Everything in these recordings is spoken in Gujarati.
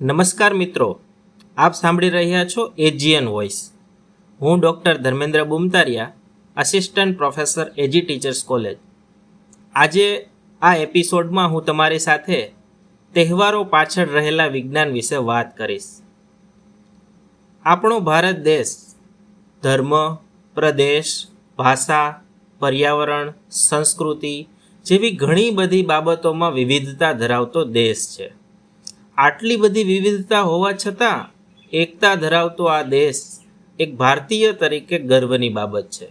નમસ્કાર મિત્રો, આપ સાંભળી રહ્યા છો એજીએન વોઇસ હું doctor Dharmendra Bumtariya assistant professor AG teachers college આજે આ એપિસોડમાં હું તમારી સાથે તહેવારો પાછળ રહેલા વિજ્ઞાન વિશે વાત કરીશ. આપણો ભારત દેશ ધર્મ, પ્રદેશ, ભાષા, પર્યાવરણ, સંસ્કૃતિ જેવી ઘણી બધી બાબતોમાં વિવિધતા ધરાવતો દેશ છે. આટલી બધી વિવિધતા હોવા છતાં, એકતા ધરાવતો આ દેશ એક ભારતીય તરીકે ગર્વની બાબત છે.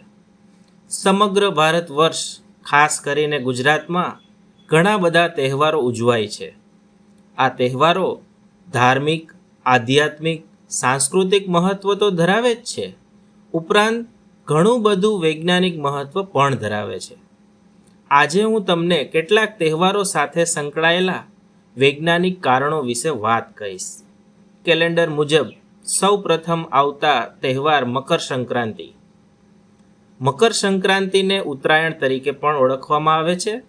સમગ્ર ભારત વર્ષ, ખાસ કરીને ગુજરાતમાં, ઘણા બધા તહેવારો ઉજવાય છે. આ તહેવારો ધાર્મિક, આધ્યાત્મિક, સાંસ્કૃતિક મહત્ત્વ તો ધરાવે જ છે. ઉપરાંત, ઘણું બધું વૈજ્ઞાનિક મહત્ત્વ પણ ધરાવે છે. આજે હું તમને કેટલાક તહેવારો સાથે સંકળાયેલા વૈજ્ઞાનિક કારણો વિશે વાત કહીશ. કેલેન્ડર મુજબ સૌ પ્રથમ આવતા તહેવાર મકર સંક્રાંતિ. મકર સંક્રાંતિને ઉત્તરાયણ તરીકે પણ ઓળખવામાં આવે છે,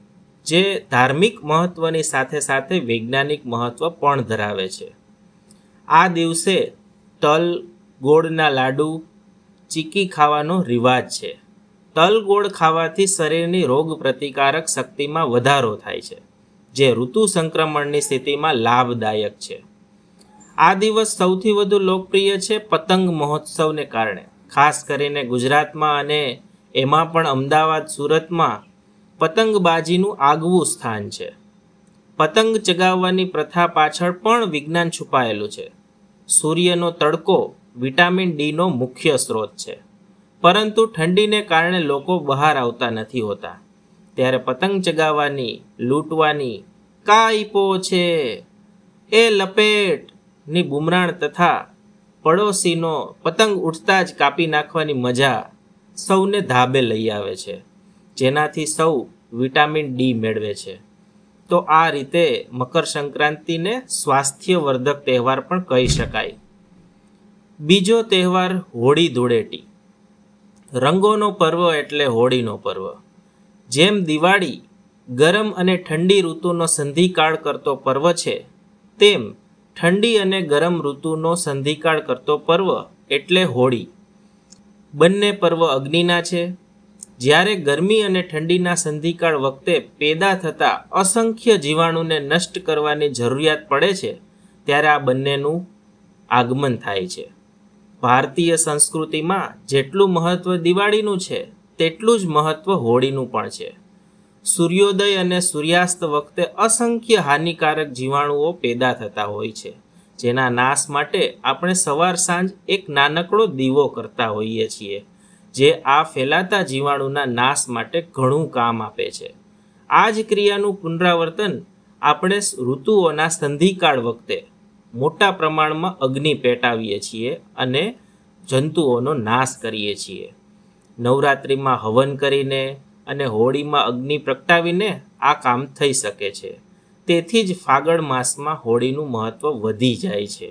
જે ધાર્મિક મહત્ત્વની સાથે સાથે વૈજ્ઞાનિક મહત્ત્વ પણ ધરાવે છે. આ દિવસે તલ, ગોળના લાડુ, ચીકી ખાવાનો રિવાજ છે. તલ, ગોળ ખાવાથી શરીરની રોગ પ્રતિકારક શક્તિમાં વધારો થાય છે. જે ઋતુ સંક્રમણની સ્થિતિમાં લાભદાયક છે. આ દિવસ સૌથી વધુ લોકપ્રિય છે પતંગ મહોત્સવને કારણે. ખાસ કરીને ગુજરાતમાં અને એમાં પણ અમદાવાદ, સુરતમાં પતંગબાજીનું આગવું સ્થાન છે. પતંગ ચગાવવાની પ્રથા પાછળ પણ વિજ્ઞાન છુપાયેલું છે. સૂર્યનો તડકો વિટામિન ડીનો મુખ્ય સ્ત્રોત છે. પરંતુ ઠંડીને કારણે લોકો બહાર આવતા નથી હોતા. ત્યારે પતંગ ચગાવવાની, લૂંટવાની કાઈપો છે એ લપેટની બુમરાણ તથા પડોશીનો પતંગ ઉઠતા જ કાપી નાખવાની મજા સૌને ધાબે લઈ આવે છે, જેનાથી સૌ વિટામિન ડી મેળવે છે. તો આ રીતે મકર સંક્રાંતિને સ્વાસ્થ્યવર્ધક તહેવાર પણ કહી શકાય. બીજો તહેવાર હોળી ધૂળેટી. રંગોનો પર્વ એટલે હોળીનો પર્વ. જેમ દિવાળી ગરમ અને ઠંડી ઋતુનો સંધિકાળ કરતો પર્વ છે, તેમ ઠંડી અને ગરમ ઋતુનો સંધિકાળ કરતો પર્વ એટલે હોળી. બંને પર્વ અગ્નિના છે. જ્યારે ગરમી અને ઠંડીના સંધિકાળ વખતે પેદા થતા અસંખ્ય જીવાણુને નષ્ટ કરવાની જરૂરિયાત પડે છે, ત્યારે આ બંનેનું આગમન થાય છે. ભારતીય સંસ્કૃતિમાં જેટલું મહત્ત્વ દિવાળીનું છે તેટલું જ મહત્ત્વ હોળીનું પણ છે. સૂર્યોદય અને સૂર્યાસ્ત વખતે અસંખ્ય હાનિકારક જીવાણુઓ પેદા થતા હોય છે, જેના નાશ માટે આપણે સવાર સાંજ એક નાનકડો દીવો કરતા હોઈએ છીએ, જે આ ફેલાતા જીવાણુના નાશ માટે ઘણું કામ આપે છે. આ જ ક્રિયાનું પુનરાવર્તન આપણે ઋતુઓના સંધિકાળ વખતે મોટા પ્રમાણમાં અગ્નિ પેટાવીએ છીએ અને જંતુઓનો નાશ કરીએ છીએ. નવરાત્રિમાં હવન કરીને અને હોળીમાં અગ્નિ પ્રગટાવીને આ કામ થઈ શકે છે. તેથી જ ફાગણ માસમાં હોળીનું મહત્ત્વ વધી જાય છે.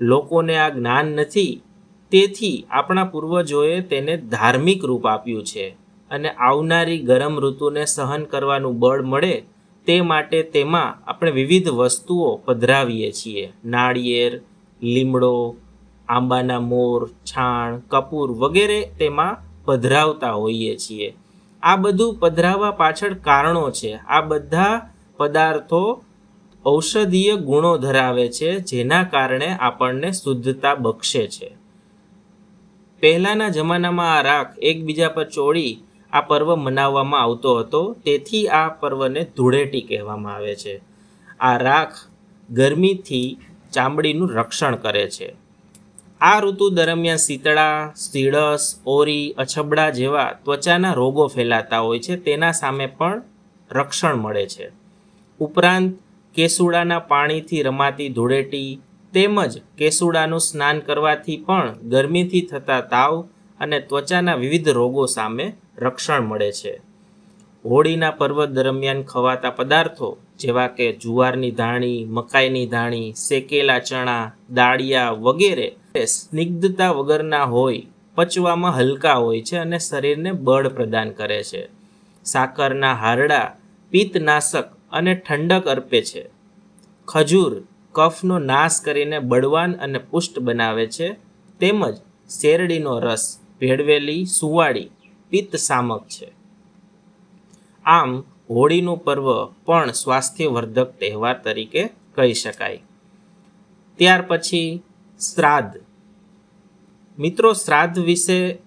લોકોને આ જ્ઞાન નથી, તેથી આપણા પૂર્વજોએ તેને ધાર્મિક રૂપ આપ્યું છે અને આવનારી ગરમ ઋતુને સહન કરવાનું બળ મળે તે માટે તેમાં આપણે વિવિધ વસ્તુઓ પધરાવીએ છીએ. નાળિયેર, લીમડો, આંબાના મોર, છાણ, કપૂર વગેરે તેમાં પધરાવતા હોઈએ છીએ. આ બધું પધરાવવા પાછળ કારણો છે. આ બધા પદાર્થો ઔષધીય ગુણો ધરાવે છે, જેના કારણે આપણને શુદ્ધતા બક્ષે છે. પહેલાંના જમાનામાં આ રાખ એકબીજા પર ચોળી આ પર્વ મનાવવામાં આવતો હતો. તેથી આ પર્વને ધૂળેટી કહેવામાં આવે છે. આ રાખ ગરમીથી ચામડીનું રક્ષણ કરે છે. આ ઋતુ દરમિયાન શીતળા સીડસ ઓરી, અછબડા જેવા ત્વચાના રોગો ફેલાતા હોય છે. તેના સામે પણ રક્ષણ મળે છે. ઉપરાંત, કેસુડાના પાણીથી રમાતી ધૂળેટી તેમજ કેસુડાનું સ્નાન કરવાથી પણ ગરમીથી થતા તાવ અને ત્વચાના વિવિધ રોગો સામે રક્ષણ મળે છે. હોળીના પર્વ દરમિયાન ખવાતા પદાર્થો જેવા કે જુવારની ધાણી, મકાઈની ધાણી, શેકેલા ચણા, દાળિયા વગેરે સ્નિગ્ધતા વગરના હોય, પચવામાં હલકા હોય છે અને શરીરને બળ પ્રદાન કરે છે. સાકરના હારડા પિત્તનાશક અને ઠંડક અર્પે છે. ખજૂર કફનો નાશ કરીને બળવાન અને પુષ્ટ બનાવે છે. તેમજ શેરડીનો રસ, ભેળવેલી સુવાળી પિત્ત સામક છે. આમ, હોળીનું પર્વ પણ સ્વાસ્થ્યવર્ધક તહેવાર તરીકે કહી શકાય. ત્યાર પછી શ્રાદ્ધ. મિત્રો, શ્રાદ્ધ વિશે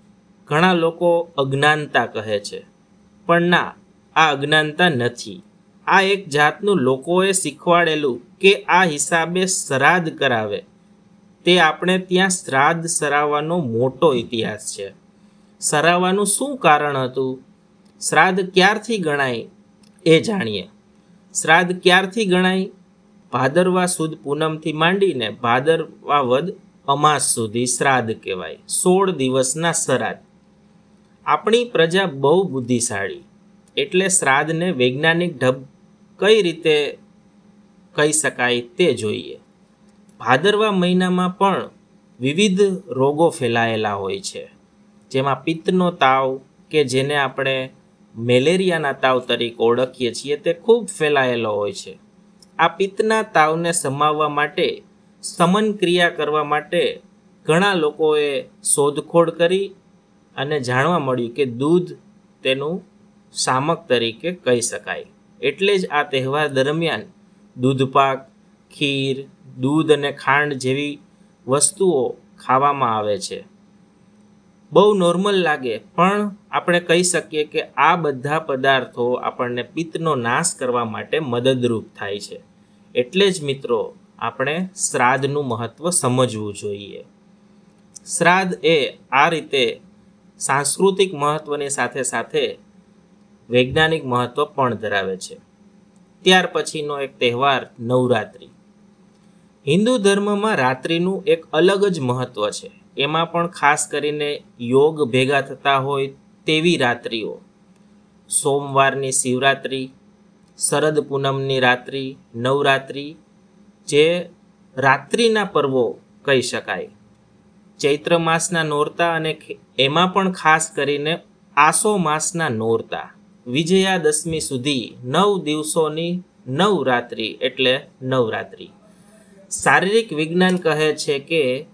ઘણા લોકો અજ્ઞાનતા કહે છે. પણ ના, આ અજ્ઞાનતા નથી. આ એક જાતનું લોકોએ શીખવાડેલું કે આ હિસાબે શ્રાદ્ધ કરાવે. તે આપણે ત્યાં શ્રાદ્ધ સરાવવાનો મોટો ઇતિહાસ છે. સરાવવાનું શું કારણ હતું? શ્રાદ્ધ ક્યારથી ગણાય એ જાણીએ. શ્રાદ્ધ ક્યારથી ગણાય? ભાદરવા સુદ પૂનમથી માંડીને ભાદરવા વદ અમાસ સુધી શ્રાદ્ધ કહેવાય. સોળ દિવસના શ્રાદ્ધ. આપણી પ્રજા બહુ બુદ્ધિશાળી. એટલે શ્રાદ્ધને વૈજ્ઞાનિક ઢબ કઈ રીતે કહી શકાય તે જોઈએ. ભાદરવા મહિનામાં પણ વિવિધ રોગો ફેલાયેલા હોય છે. જેમાં પિત્તનો તાવ કે જેને આપણે મેલેરિયાના તાવ તરીકે ઓળખીએ છીએ તે ખૂબ ફેલાયેલો હોય છે. આ પિત્તના તાવને સમાવવા માટે, સમન ક્રિયા કરવા માટે ઘણા લોકોએ શોધખોળ કરી અને જાણવા મળ્યું કે દૂધ તેનું શામક તરીકે કહી શકાય. એટલે જ આ તહેવાર દરમિયાન દૂધપાક, ખીર, દૂધ અને ખાંડ જેવી વસ્તુઓ ખાવામાં આવે છે. બહુ નોર્મલ લાગે, પણ આપણે કહી શકીએ કે આ બધા પદાર્થો આપણને પિત્તનો નાશ કરવા માટે મદદરૂપ થાય છે. એટલે જ મિત્રો, આપણે શ્રાદ્ધનું મહત્ત્વ સમજવું જોઈએ. શ્રાદ્ધ એ આ રીતે સાંસ્કૃતિક મહત્ત્વની સાથે સાથે વૈજ્ઞાનિક મહત્ત્વ પણ ધરાવે છે. ત્યાર પછીનો એક તહેવાર નવરાત્રિ. હિન્દુ ધર્મમાં રાત્રિનું એક અલગ જ મહત્ત્વ છે. એમાં પણ ખાસ કરીને યોગ ભેગા થતા હોય તેવી રાત્રિઓ. સોમવારની શિવરાત્રિ, શરદ પૂનમની રાત્રિ, નવરાત્રિ, જે રાત્રિના પર્વો કહી શકાય. ચૈત્ર માસના નોરતા અને એમાં પણ ખાસ કરીને આસો માસના નોરતા. વિજયાદશમી સુધી નવ દિવસોની નવરાત્રિ એટલે નવરાત્રિ. શારીરિક વિજ્ઞાન કહે છે કે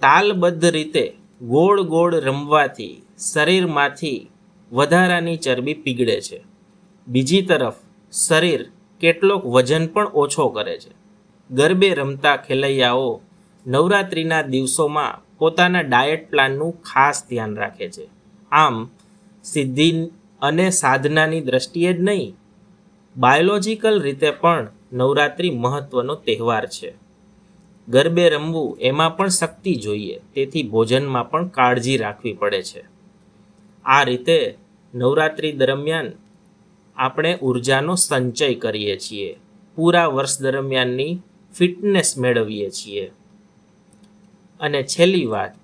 તાલબદ્ધ રીતે ગોળ ગોળ રમવાથી શરીરમાંથી વધારાની ચરબી પીગળે છે. બીજી તરફ, શરીર કેટલોક વજન પણ ઓછો કરે છે. ગરબે રમતા ખેલૈયાઓ નવરાત્રિના દિવસોમાં પોતાના ડાયટ પ્લાનનું ખાસ ધ્યાન રાખે છે. આમ, સિદ્ધિ અને સાધનાની દ્રષ્ટિએ જ નહીં, બાયોલોજિકલ રીતે પણ નવરાત્રિ મહત્ત્વનો તહેવાર છે. ગરબે રમવું એમાં પણ શક્તિ જોઈએ, તેથી ભોજનમાં પણ કાળજી રાખવી પડે છે. આ રીતે નવરાત્રિ દરમિયાન આપણે ઉર્જાનો સંચય કરીએ છીએ. પૂરા વર્ષ દરમિયાનની ફિટનેસ મેળવીએ છીએ. અને છેલ્લી વાત,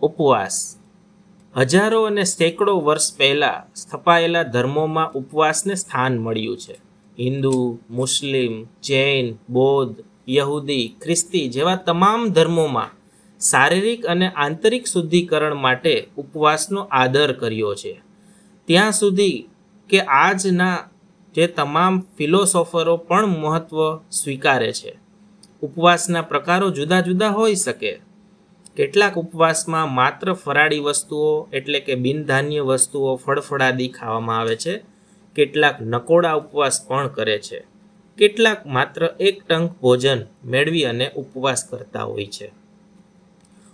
ઉપવાસ. હજારો અને સેંકડો વર્ષ પહેલાં સ્થપાયેલા ધર્મોમાં ઉપવાસને સ્થાન મળ્યું છે. હિન્દુ, મુસ્લિમ, જૈન, બૌદ્ધ યહૂદી, ખ્રિસ્તી જેવા તમામ ધર્મોમાં શારીરિક અને આંતરિક શુદ્ધિકરણ માટે ઉપવાસનો આદર કર્યો છે. ત્યાં સુધી કે આજના જે તમામ ફિલોસોફરો પણ મહત્ત્વ સ્વીકારે છે. ઉપવાસના પ્રકારો જુદા જુદા હોઈ શકે. કેટલાક ઉપવાસમાં માત્ર ફરાળી વસ્તુઓ એટલે કે બિનધાન્ય વસ્તુઓ ફળફળાદી ખાવામાં આવે છે. કેટલાક નકોડા ઉપવાસ પણ કરે છે. કેટલાક માત્ર એક ટંક ભોજન મેળવી અને ઉપવાસ કરતા હોય છે.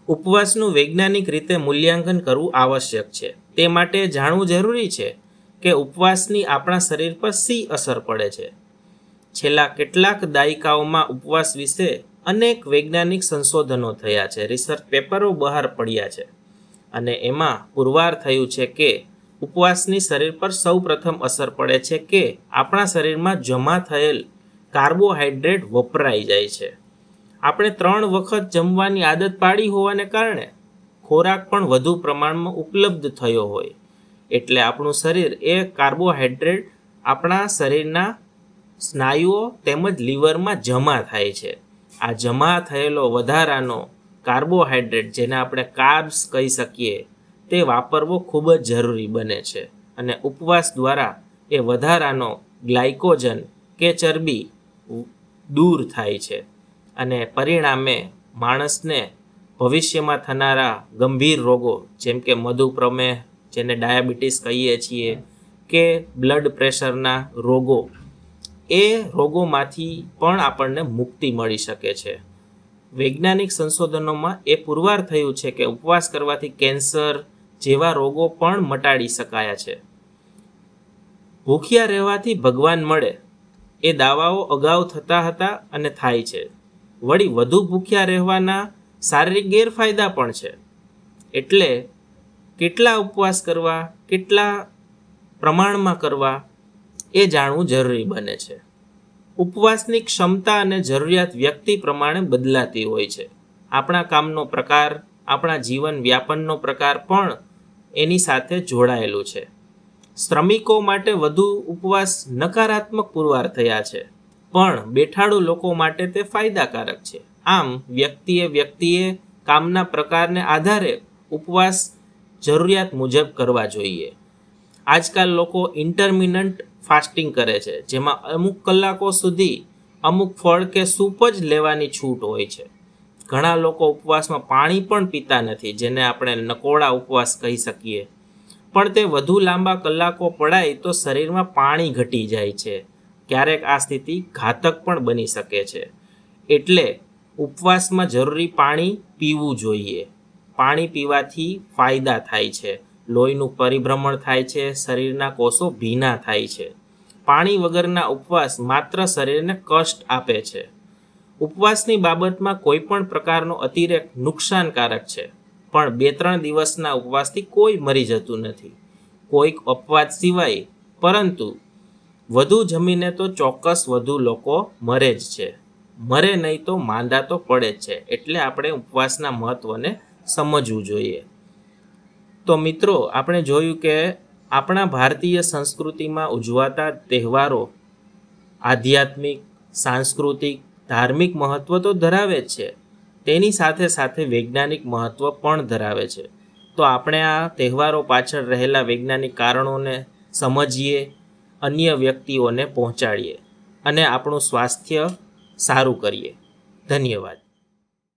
ઉપવાસનું વૈજ્ઞાનિક રીતે મૂલ્યાંકન કરવું આવશ્યક છે. તે માટે જાણવું જરૂરી છે કે ઉપવાસની આપણા શરીર પર સી અસર પડે છે. છેલ્લા કેટલાક દાયકાઓમાં ઉપવાસ વિશે અનેક વૈજ્ઞાનિક સંશોધનો થયા છે. રિસર્ચ પેપરો બહાર પડ્યા છે. અને એમાં પુરવાર થયું છે કે ઉપવાસની શરીર પર સૌ પ્રથમ અસર પડે છે કે આપણા શરીરમાં જમા થયેલ કાર્બોહાઈડ્રેટ વપરાઈ જાય છે. આપણે ત્રણ વખત જમવાની આદત પાડી હોવાને કારણે ખોરાક પણ વધુ પ્રમાણમાં ઉપલબ્ધ થયો હોય. એટલે આપણું શરીર એ કાર્બોહાઈડ્રેટ આપણા શરીરના સ્નાયુઓ તેમજ લીવરમાં જમા થાય છે. આ જમા થયેલો વધારાનો કાર્બોહાઈડ્રેટ જેને આપણે કાર્બ્સ કહી શકીએ તે વાપરવો ખૂબ જ જરૂરી બને છે અને ઉપવાસ દ્વારા એ વધારાનો ગ્લાયકોજન કે ચરબી દૂર થાય છે અને પરિણામે માણસને ભવિષ્યમાં થનારા ગંભીર રોગો, જેમ કે મધુપ્રમેહ જેને ડાયાબિટીસ કહીએ છીએ, કે બ્લડ પ્રેશરના રોગો, એ રોગોમાંથી પણ આપણને મુક્તિ મળી શકે છે. વૈજ્ઞાનિક સંશોધનોમાં એ પુરવાર થયું છે કે ઉપવાસ કરવાથી કેન્સર જેવા રોગો પણ મટાડી શકાયા છે. ભૂખ્યા રહેવાથી ભગવાન મળે, એ દાવાઓ અગાઉ થતા હતા અને થાય છે. વળી વધુ ભૂખ્યા રહેવાના શારીરિક ગેરફાયદા પણ છે. એટલે કેટલા ઉપવાસ કરવા, કેટલા પ્રમાણમાં કરવા, એ જાણવું જરૂરી બને છે. ઉપવાસની ક્ષમતા અને જરૂરિયાત વ્યક્તિ પ્રમાણે બદલાતી હોય છે. આપણા કામનો પ્રકાર, આપણા જીવન વ્યાપનનો પ્રકાર પણ એની સાથે જોડાયેલું છે. શ્રમિકો માટે વધુ ઉપવાસ નકારાત્મક પુરવાર થયા છે, પણ બેઠાડુ લોકો માટે તે ફાયદાકારક છે. આમ, વ્યક્તિએ વ્યક્તિએ કામના પ્રકારને આધારે ઉપવાસ જરૂરિયાત મુજબ કરવા જોઈએ. આજકાલ લોકો ઇન્ટરમિનન્ટ ફાસ્ટિંગ કરે છે, જેમાં અમુક કલાકો સુધી અમુક ફળ કે સૂપ જ લેવાની છૂટ હોય છે. ઘણા લોકો ઉપવાસમાં પાણી પણ પીતા નથી, જેને આપણે નકોડા ઉપવાસ કહી શકીએ. પણ તે વધુ લાંબા કલાકો પડાય તો શરીરમાં પાણી ઘટી જાય છે. ક્યારેક આ સ્થિતિ ઘાતક પણ બની શકે છે. એટલે ઉપવાસમાં જરૂરી પાણી પીવું જોઈએ. પાણી પીવાથી ફાયદા થાય છે. લોહીનું પરિભ્રમણ થાય છે, શરીરના કોષો ભીના થાય છે. પાણી વગરના ઉપવાસ માત્ર શરીરને કષ્ટ આપે છે. ઉપવાસની બાબતમાં કોઈ પણ પ્રકારનો અતિરેક નુકસાનકારક છે. પણ બે ત્રણ દિવસના ઉપવાસથી કોઈ મરી જતું નથી. કોઈક અપવાદ સિવાય, પરંતુ વધુ જમીને તો ચોક્કસ વધુ લોકો મરે જ છે. મરે નહીં તો માંદા તો પડે જ છે. એટલે આપણે ઉપવાસના મહત્ત્વને સમજવું જોઈએ. તો મિત્રો, આપણે જોયું કે આપણા ભારતીય સંસ્કૃતિમાં ઉજવાતા તહેવારો આધ્યાત્મિક, સાંસ્કૃતિક ધાર્મિક મહત્ત્વ તો ધરાવે જ છે. તેની સાથે સાથે વૈજ્ઞાનિક મહત્ત્વ પણ ધરાવે છે. તો આપણે આ તહેવારો પાછળ રહેલા વૈજ્ઞાનિક કારણોને સમજીએ, અન્ય વ્યક્તિઓને પહોંચાડીએ અને આપણું સ્વાસ્થ્ય સારું કરીએ. ધન્યવાદ.